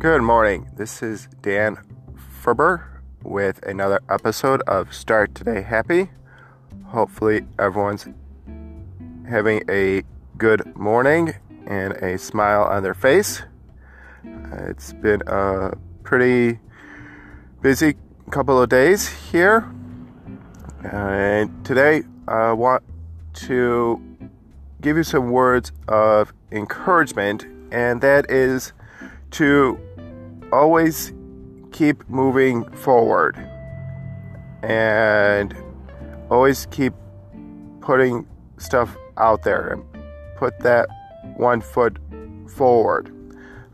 Good morning. This is Dan Ferber with another episode of Start Today Happy. Hopefully, everyone's having a good morning and a smile on their face. Uh, it's been a pretty busy couple of days here, and today I want to give you some words of encouragement, and that is to always keep moving forward and always keep putting stuff out there and put that one foot forward.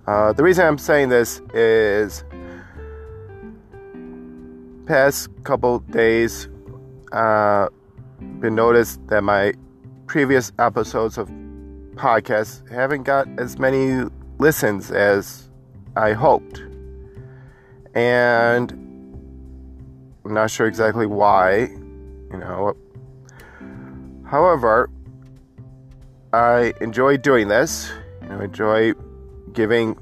Uh, the reason I'm saying this is past couple days uh, been noticed that my previous episodes of podcasts haven't got as many listens as I hoped. And I'm not sure exactly why, you know. However, I enjoy doing this. You know, enjoy giving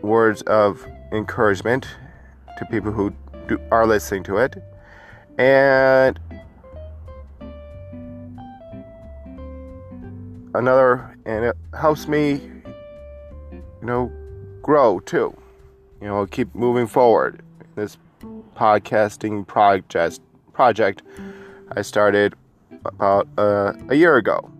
words of encouragement to people who do, are listening to it. And another, and it helps me, you know, grow too. You know, keep moving forward. This podcasting project project I started about uh, a year ago.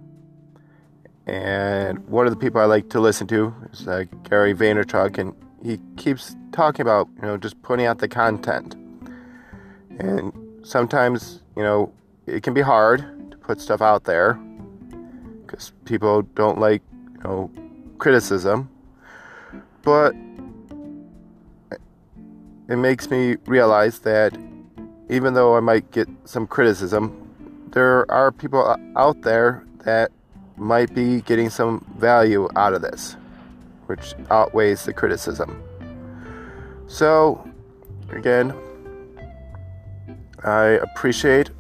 And one of the people I like to listen to is uh, Gary Vaynerchuk, and he keeps talking about, you know, just putting out the content. And sometimes, you know, it can be hard to put stuff out there because people don't like, you know, criticism. But it makes me realize that even though I might get some criticism, there are people out there that might be getting some value out of this, which outweighs the criticism. So, again, I appreciate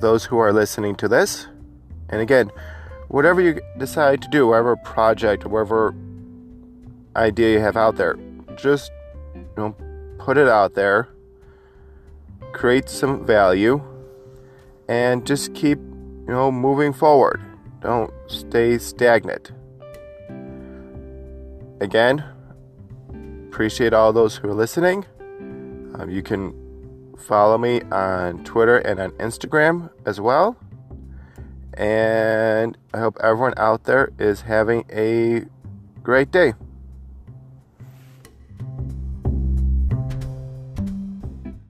those who are listening to this. And again, whatever you decide to do, whatever project whatever idea you have out there, just you know, put it out there, create some value, and just keep, you know, moving forward. Don't stay stagnant. Again, appreciate all those who are listening. Um, you can follow me on Twitter and on Instagram as well. And I hope everyone out there is having a great day.